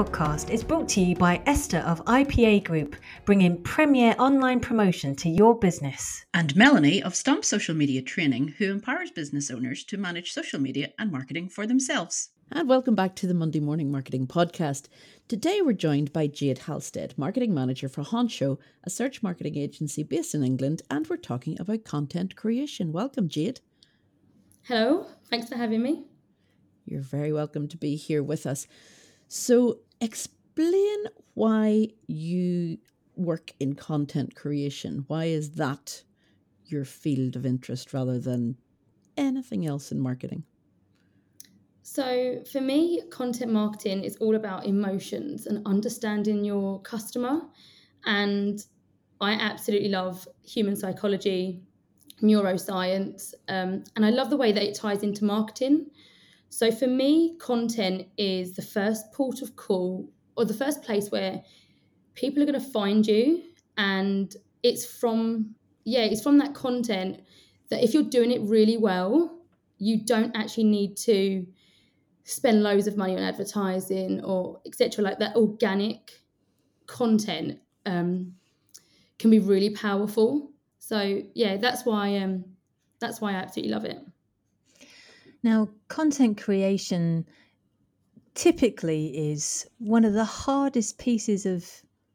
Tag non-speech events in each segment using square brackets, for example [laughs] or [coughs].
Monday Morning Marketing Podcast is brought to you by Esther of IPA Group, bringing premier online promotion to your business. And Melanie of Stomp Social Media Training, who empowers business owners to manage social media and marketing for themselves. And welcome back to the Monday Morning Marketing Podcast. Today we're joined by Jade Halstead, Marketing Manager for Honcho, a search marketing agency based in England, and we're talking about content creation. Welcome, Jade. Hello, thanks for having me. You're very welcome to be here with us. So, explain why you work in content creation. Why is that your field of interest rather than anything else in marketing? So, for me, content marketing is all about emotions and understanding your customer. And I absolutely love human psychology, neuroscience, um, and I love the way that it ties into marketing. So for me, content is the first port of call or the first place where people are going to find you. And it's from, yeah, it's from that content that if you're doing it really well, you don't actually need to spend loads of money on advertising or etc. Like that organic content um, can be really powerful. So yeah, that's why um, that's why I absolutely love it. Now, content creation typically is one of the hardest pieces of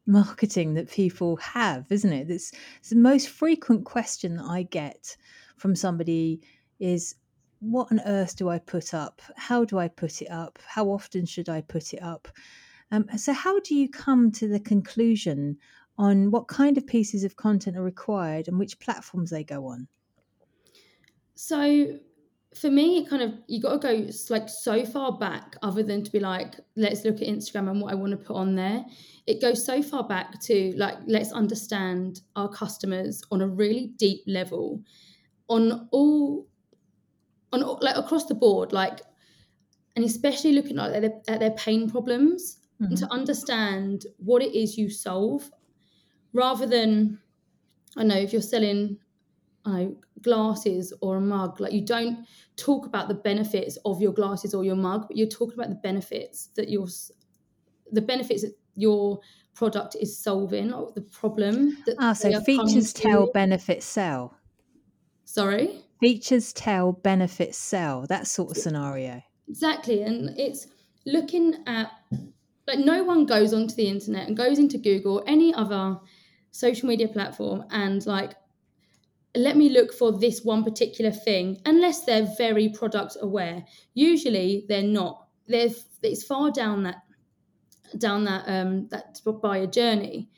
marketing that people have, isn't it? It's, it's the most frequent question that I get from somebody is what on earth do I put up? How do I put it up? How often should I put it up? Um, so, how do you come to the conclusion on what kind of pieces of content are required and which platforms they go on? So, for me, it kind of you got to go like so far back, other than to be like, let's look at Instagram and what I want to put on there. It goes so far back to like, let's understand our customers on a really deep level, on all, on all, like across the board, like, and especially looking at their, at their pain problems mm-hmm. and to understand what it is you solve, rather than, I know if you're selling know, glasses or a mug. Like you don't talk about the benefits of your glasses or your mug, but you're talking about the benefits that your the benefits that your product is solving or the problem that ah so features tell benefits sell. Sorry? Features tell benefits sell that sort of scenario. Exactly and it's looking at like no one goes onto the internet and goes into google or any other social media platform and like let me look for this one particular thing unless they're very product aware. Usually they're not. They're it's far down that down that um that buyer journey.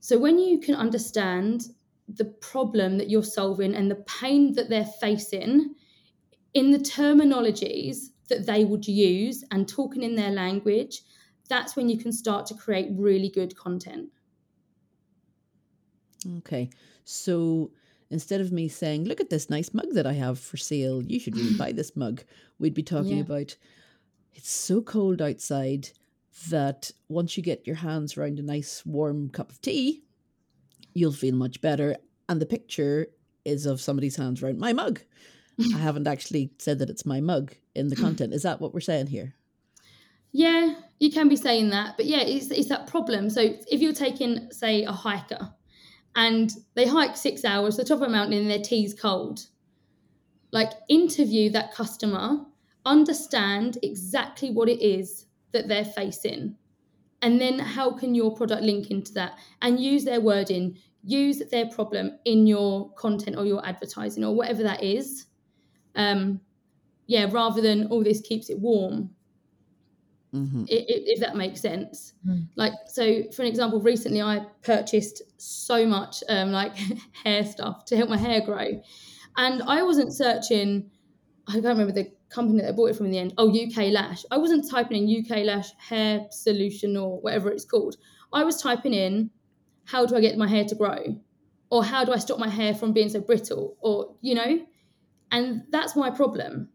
So when you can understand the problem that you're solving and the pain that they're facing in the terminologies that they would use and talking in their language that's when you can start to create really good content. Okay. So instead of me saying, look at this nice mug that I have for sale, you should really buy this mug, we'd be talking yeah. about it's so cold outside that once you get your hands around a nice warm cup of tea, you'll feel much better. And the picture is of somebody's hands around my mug. I [laughs] haven't actually said that it's my mug in the content. Is that what we're saying here? Yeah, you can be saying that. But yeah, it's, it's that problem. So if you're taking, say, a hiker and they hike six hours to the top of a mountain and their tea's cold. Like, interview that customer, understand exactly what it is that they're facing. And then, how can your product link into that? And use their wording, use their problem in your content or your advertising or whatever that is. Um, yeah, rather than, oh, this keeps it warm mm-hmm. if, if, that makes sense. Mm. Like, so for an example, recently I purchased so much um, like [laughs] hair stuff to help my hair grow, and I wasn't searching. I can't remember the company that I bought it from in the end. Oh, UK Lash. I wasn't typing in UK Lash hair solution or whatever it's called. I was typing in, how do I get my hair to grow? Or how do I stop my hair from being so brittle? Or, you know, and that's my problem.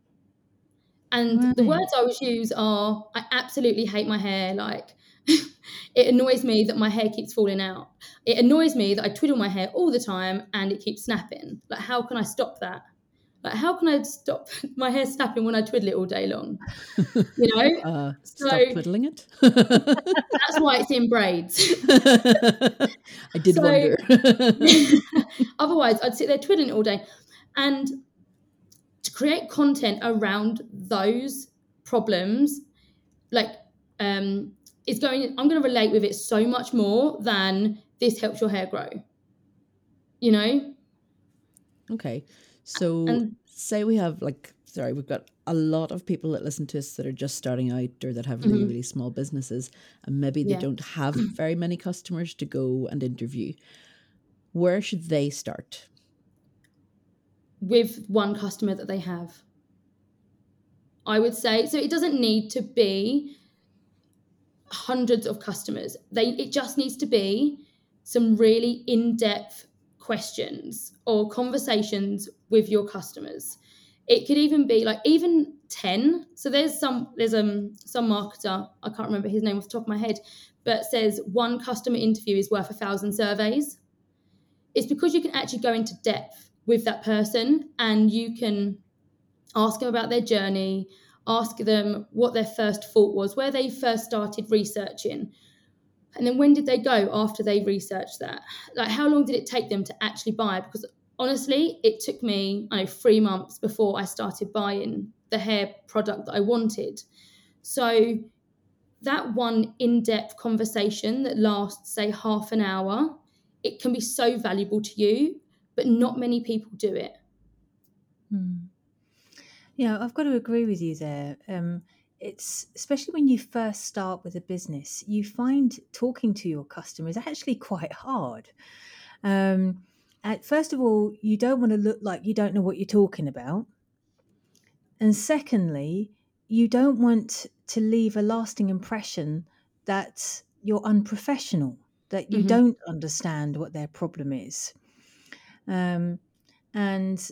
And right. the words I would use are I absolutely hate my hair. Like, [laughs] it annoys me that my hair keeps falling out. It annoys me that I twiddle my hair all the time and it keeps snapping. Like, how can I stop that? Like, how can I stop [laughs] my hair snapping when I twiddle it all day long? You know, [laughs] Uh, So- stop twiddling it. that's why it's in braids. I did So- wonder. Otherwise, I'd sit there twiddling it all day. And create content around those problems, like, um, is going, I'm going to relate with it so much more than this helps your hair grow. You know? okay, so And say we have like sorry we've got a lot of people that listen to us that are just starting out or that have really Mhm. really small businesses and maybe they Yeah. don't have [clears throat] very many customers to go and interview where should they start with one customer that they have. I would say so it doesn't need to be hundreds of customers. They it just needs to be some really in-depth questions or conversations with your customers. It could even be like even 10. So there's some there's um some marketer, I can't remember his name off the top of my head, but says one customer interview is worth a thousand surveys. It's because you can actually go into depth with that person and you can ask them about their journey, ask them what their first thought was, where they first started researching. And then when did they go after they researched that? Like how long did it take them to actually buy? Because honestly, it took me, I know, three months before I started buying the hair product that I wanted. So that one in-depth conversation that lasts, say, half an hour, it can be so valuable to you, but not many people do it. Hmm. Yeah, I've got to agree with you there. Um, it's especially when you first start with a business, you find talking to your customers actually quite hard. Um, at, first of all, you don't want to look like you don't know what you're talking about. And secondly, you don't want to leave a lasting impression that you're unprofessional, that you Mhm. don't understand what their problem is. Um, and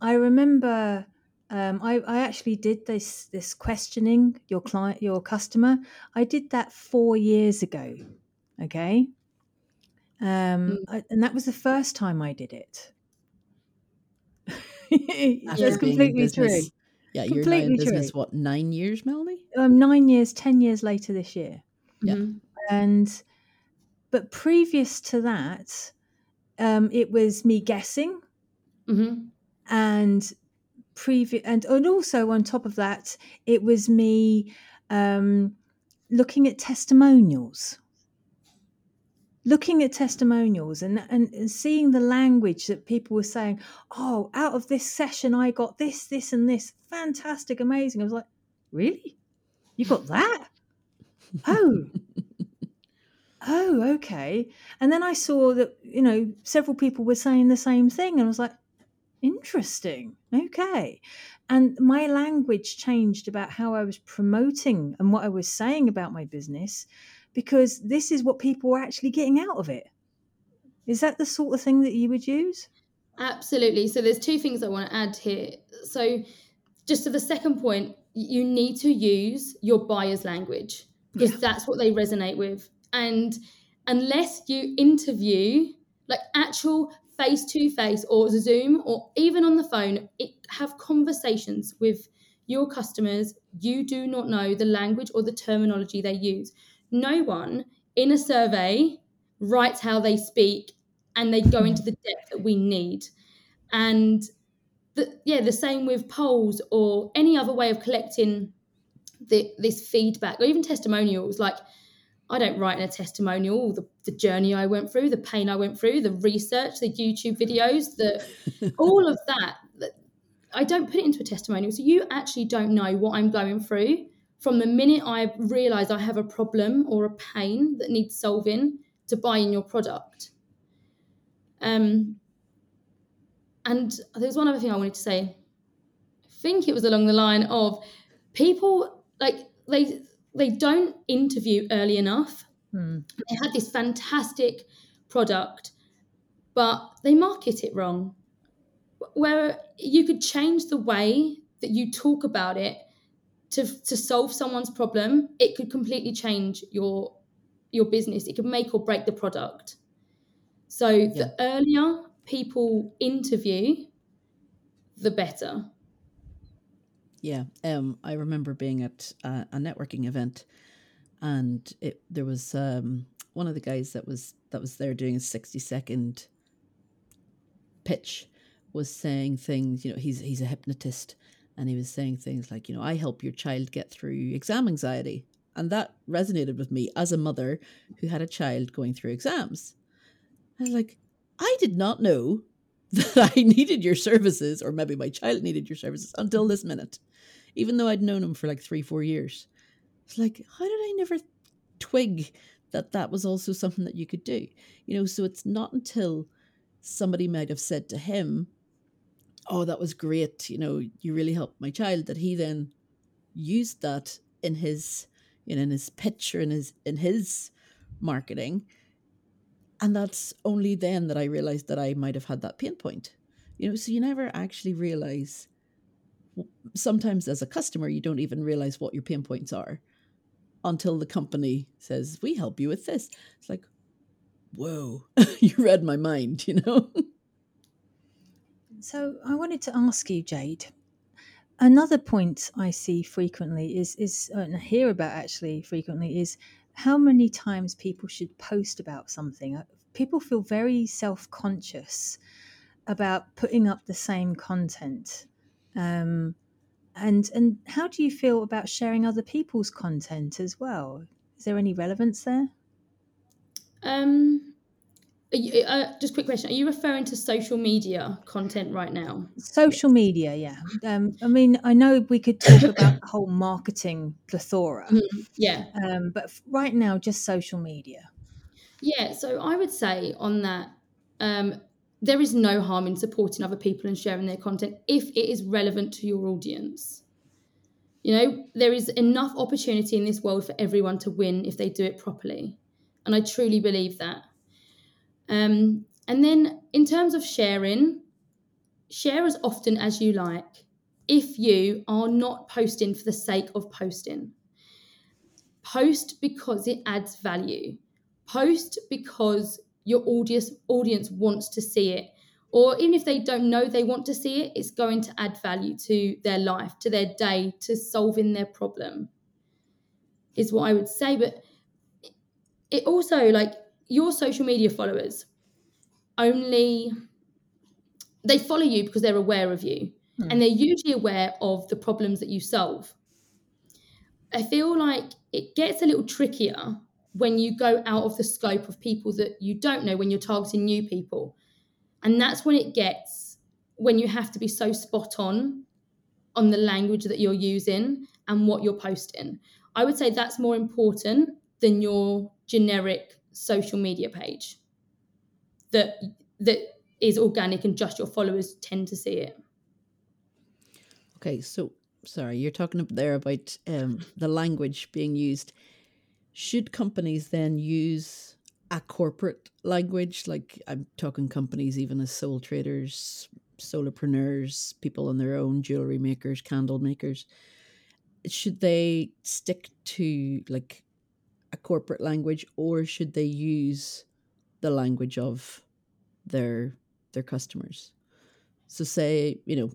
I remember um, I, I actually did this this questioning your client your customer. I did that four years ago. Okay. Um, Mm. I, and that was the first time I did it. [laughs] That's completely true. business- yeah you're now in Completely true. business what nine years melanie Um, nine years, ten years later this year. Yeah. Mhm. and but previous to that um it was me guessing. Mhm. and previous and, and also on top of that it was me um looking at testimonials. Looking at testimonials and, and and seeing the language that people were saying oh out of this session i got this this and this. Fantastic amazing. I was like really? You got that? [laughs] Oh oh okay and then i saw that you know several people were saying the same thing and i was like interesting okay and my language changed about how i was promoting and what i was saying about my business because this is what people were actually getting out of it is that the sort of thing that you would use Absolutely. So there's two things I want to add here. So just to the second point, you need to use your buyer's language because Yeah. that's what they resonate with. And unless you interview like actual face to face or Zoom or even on the phone, it, have conversations with your customers. You do not know the language or the terminology they use. No one in a survey writes how they speak and they go into the depth that we need. And the, yeah, the same with polls or any other way of collecting the, this feedback or even testimonials. Like, I don't write in a testimonial the, the journey I went through, the pain I went through, the research, the YouTube videos, the [laughs] all of that. that- I don't put it into a testimonial. So you actually don't know what I'm going through from the minute I realize I have a problem or a pain that needs solving to buying your product. Um, and there's one other thing I wanted to say. I think it was along the line of people like they they don't interview early enough. Hmm. They had this fantastic product, but they market it wrong. Where you could change the way that you talk about it to to solve someone's problem, it could completely change your your business. It could make or break the product. So the earlier people interview, the better. Yeah, um, I remember being at a, a networking event, and it there was um, one of the guys that was that was there doing a sixty second pitch was saying things. You know, he's he's a hypnotist, and he was saying things like, you know, I help your child get through exam anxiety, and that resonated with me as a mother who had a child going through exams. I was like, I did not know [laughs] that I needed your services, or maybe my child needed your services until this minute, even though I'd known him for like three, four years. It's like, how did I never twig that that was also something that you could do? You know, so it's not until somebody might have said to him, Oh, that was great. You know, you really helped my child, that he then used that in his, you know, in his pitch or in his in his marketing and that's only then that I realized that I might have had that pain point. You know, so you never actually realize. Sometimes, as a customer, you don't even realize what your pain points are until the company says, We help you with this. It's like, Whoa, [laughs] you read my mind, you know? So, I wanted to ask you, Jade. Another point I see frequently is, is uh, and hear about actually frequently is how many times people should post about something. Uh, people feel very self conscious about putting up the same content. Um, and and how do you feel about sharing other people's content as well? Is there any relevance there? Um, you, uh, just quick question: Are you referring to social media content right now? Social media, yeah. Um, I mean, I know we could talk about the whole marketing plethora, mm-hmm. yeah. Um, but right now, just social media. Yeah. So I would say on that, um, there is no harm in supporting other people and sharing their content if it is relevant to your audience. You know, there is enough opportunity in this world for everyone to win if they do it properly, and I truly believe that. Um, and then in terms of sharing, share as often as you like if you are not posting for the sake of posting. Post because it adds value. Post because your audience audience wants to see it. Or even if they don't know they want to see it, it's going to add value to their life, to their day, to solving their problem. Is what I would say. But it also like your social media followers only they follow you because they're aware of you hmm. and they're usually aware of the problems that you solve. I feel like it gets a little trickier when you go out of the scope of people that you don't know when you're targeting new people. And that's when it gets when you have to be so spot on on the language that you're using and what you're posting. I would say that's more important than your generic social media page that that is organic and just your followers tend to see it. Okay, so sorry, you're talking up there about um, the language being used. Should companies then use a corporate language? Like I'm talking companies even as sole traders, solopreneurs, people on their own, jewelry makers, candle makers. Should they stick to like a corporate language or should they use the language of their their customers? So say you know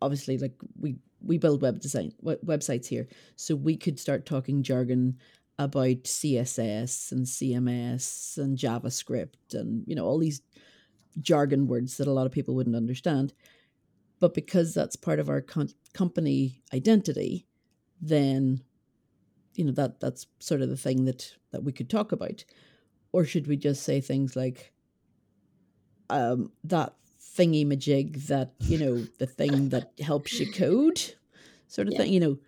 obviously like we we build web design websites here so we could start talking jargon about css and cms and javascript and you know all these jargon words that a lot of people wouldn't understand. But because that's part of our company identity then you know that that's sort of the thing that that we could talk about or should we just say things like um that thingy majig that you know the thing that helps you code sort of yeah. thing you know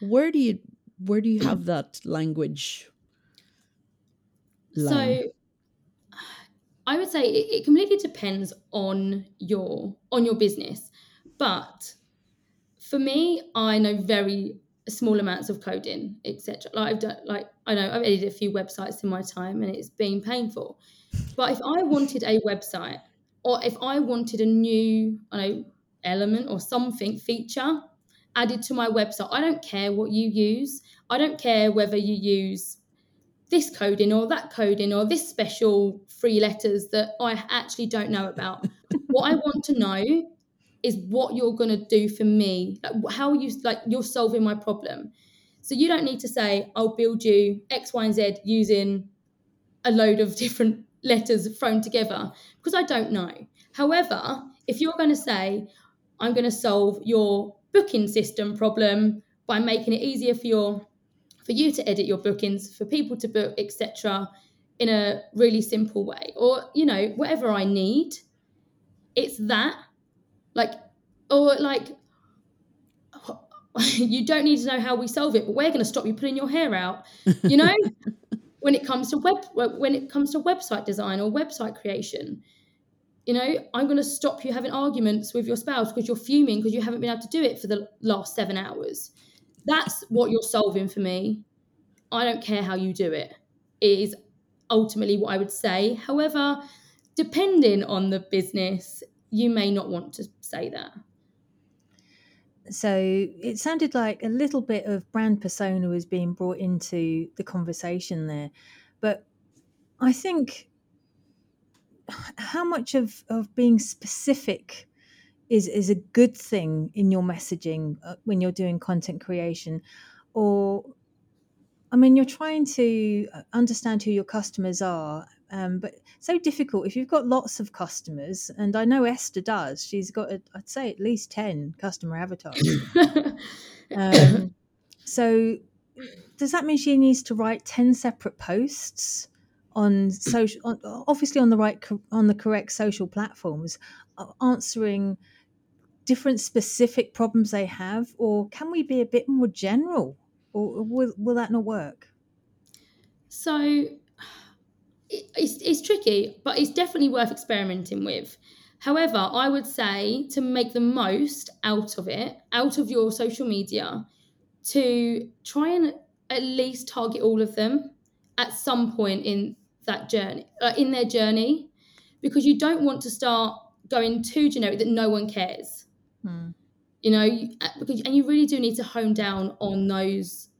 where do you where do you have that language line? so i would say it, it completely depends on your on your business but for me i know very small amounts of coding, etc. Like I've done, like I know I've edited a few websites in my time, and it's been painful. But if I wanted a website, or if I wanted a new, I know, element or something feature added to my website, I don't care what you use. I don't care whether you use this coding or that coding or this special free letters that I actually don't know about. [laughs] what I want to know is what you're going to do for me. Like, how you like you're solving my problem. So you don't need to say, I'll build you X, Y, and Z using a load of [laughs] different letters thrown together because I don't know. However, if you're going to say, I'm going to solve your booking system problem by making it easier for your for you to edit your bookings, for people to book, etc., in a really simple way, or you know, whatever I need, it's that. Like, or like, [laughs] you don't need to know how we solve it, but we're going to stop you putting your hair out. You know, [laughs] when it comes to web, when it comes to website design or website creation, you know, I'm going to stop you having arguments with your spouse because you're fuming because you haven't been able to do it for the last seven hours. That's what you're solving for me. I don't care how you do it. It is ultimately what I would say. However, depending on the business, you may not want to say that. So it sounded like a little bit of brand persona was being brought into the conversation there. But I think how much of, of being specific is, is a good thing in your messaging uh, when you're doing content creation? Or, I mean, you're trying to uh, understand who your customers are um, but so difficult if you've got lots of customers and i know esther does she's got i i'd say at least 10 customer avatars. [coughs] Um, so does that mean she needs to write 10 separate posts on social on, obviously on the right on the correct social platforms answering different specific problems they have or can we be a bit more general or will, will that not work? So it's, it's tricky, but it's definitely worth experimenting with. However, I would say to make the most out of it, out of your social media, to try and at least target all of them at some point in that journey, uh, in their journey, because you don't want to start going too generic that no one cares. Hmm. You know, uh, because and you really do need to hone down on those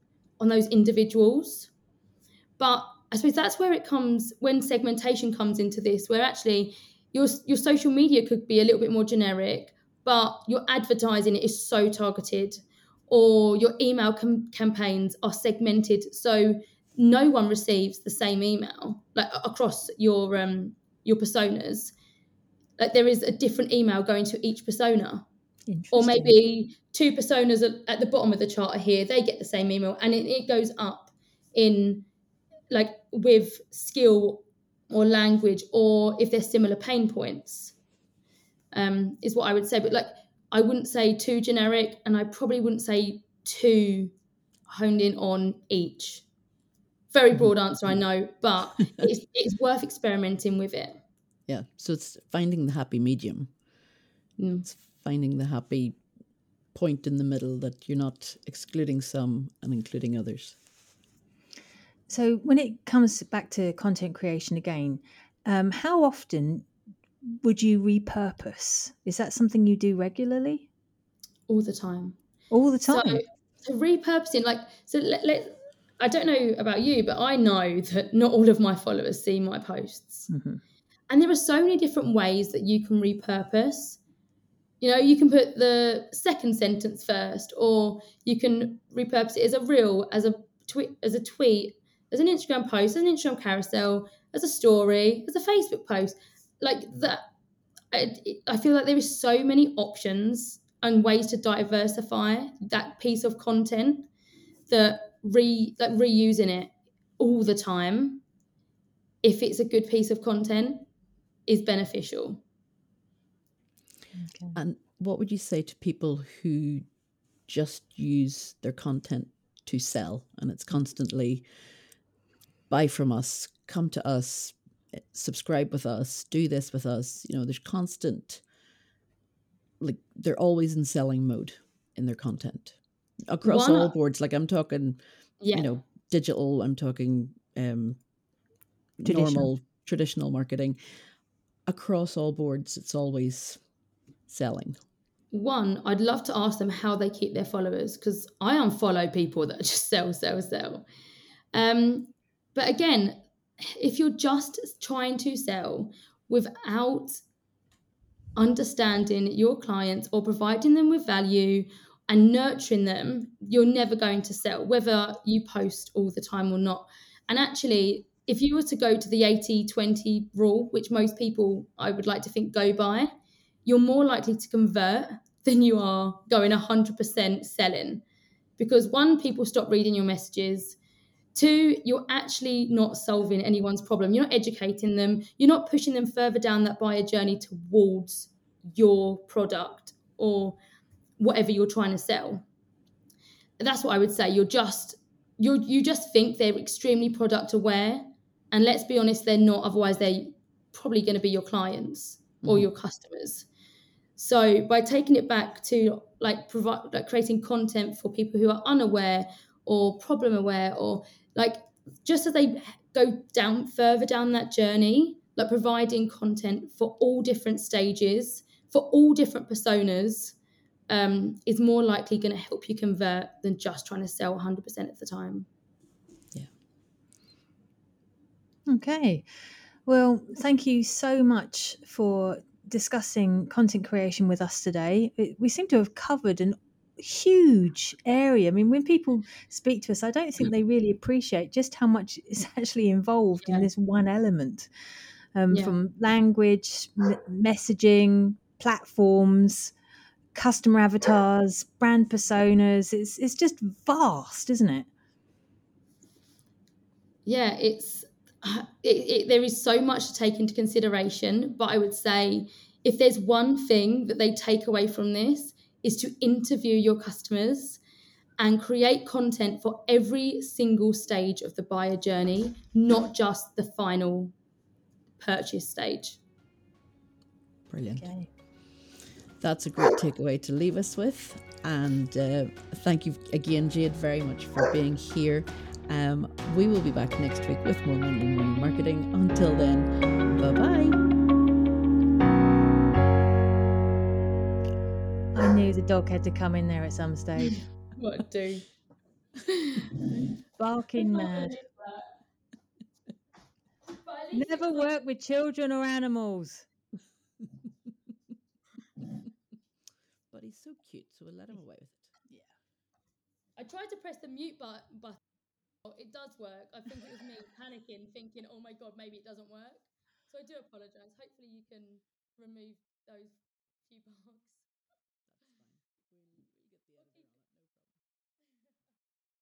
on those individuals. But I suppose that's where it comes when segmentation comes into this, where actually your your social media could be a little bit more generic, but your advertising is so targeted, or your email com- campaigns are segmented, so no one receives the same email like across your um your personas. Like there is a different email going to each persona, or maybe two personas at the bottom of the chart are here; they get the same email, and it, it goes up in like with skill or language or if there's similar pain points um, is what I would say. But like I wouldn't say too generic and I probably wouldn't say too honed in on each. Very broad mm-hmm. answer, I know, but [laughs] it's, it's worth experimenting with it. Yeah. So it's finding the happy medium. Mm. It's finding the happy point in the middle that you're not excluding some and including others. So, when it comes back to content creation again, um, how often would you repurpose? Is that something you do regularly? All the time. All the time. So, so repurposing, like, so let, let, I don't know about you, but I know that not all of my followers see my posts. Mm-hmm. And there are so many different ways that you can repurpose. You know, you can put the second sentence first, or you can repurpose it as a reel, as a tweet, as a tweet, as an Instagram post, as an Instagram carousel, as a story, as a Facebook post. Like that, I, I feel like there is so many options and ways to diversify that piece of content that re like reusing it all the time if it's a good piece of content is beneficial okay. and what would you say to people who just use their content to sell and it's constantly buy from us, come to us, subscribe with us, do this with us. You know, there's constant, like, they're always in selling mode in their content across One, all boards. Like, I'm talking, yeah. you know, digital, I'm talking um, traditional. normal, traditional marketing. Across all boards, it's always selling. One, I'd love to ask them how they keep their followers because I unfollow people that [laughs] just sell, sell, sell. Um, but again, if you're just trying to sell without understanding your clients or providing them with value and nurturing them, you're never going to sell, whether you post all the time or not. And actually, if you were to go to the 80 20 rule, which most people I would like to think go by, you're more likely to convert than you are going 100% selling. Because one, people stop reading your messages. Two, you're actually not solving anyone's problem. You're not educating them. You're not pushing them further down that buyer journey towards your product or whatever you're trying to sell. That's what I would say. You're just you you just think they're extremely product aware, and let's be honest, they're not. Otherwise, they're probably going to be your clients or mm-hmm. your customers. So by taking it back to like provide like creating content for people who are unaware or problem aware or like just as they go down further down that journey, like providing content for all different stages, for all different personas, um, is more likely going to help you convert than just trying to sell 100% of the time. Yeah. Okay. Well, thank you so much for discussing content creation with us today. We seem to have covered an huge area. I mean, when people speak to us, I don't think they really appreciate just how much [laughs] is actually involved yeah. in this one element um, yeah. from language, m- messaging, platforms, customer avatars, brand personas. It's it's just vast, isn't it? Yeah, it's [sighs] it, it, there is so much to take into consideration. But I would say if there's one thing that they take away from this is to interview your customers and create content for every single stage of the buyer journey, not just the final purchase stage. Brilliant. Okay that's a great takeaway to leave us with. And uh, thank you again, Jade, very much for being here. Um, we will be back next week with more Monday Morning Marketing. Until then, bye bye. Knew the dog had to come in there at some stage. [laughs] what do? [laughs] Barking mad. Never work with children or animals. [laughs] But he's so cute, so we'll let him away with it. Yeah. I tried to press the mute button, but it does work. I think it was me panicking, thinking, oh my God, maybe it doesn't work. So I do apologize. Hopefully, you can remove those few bugs.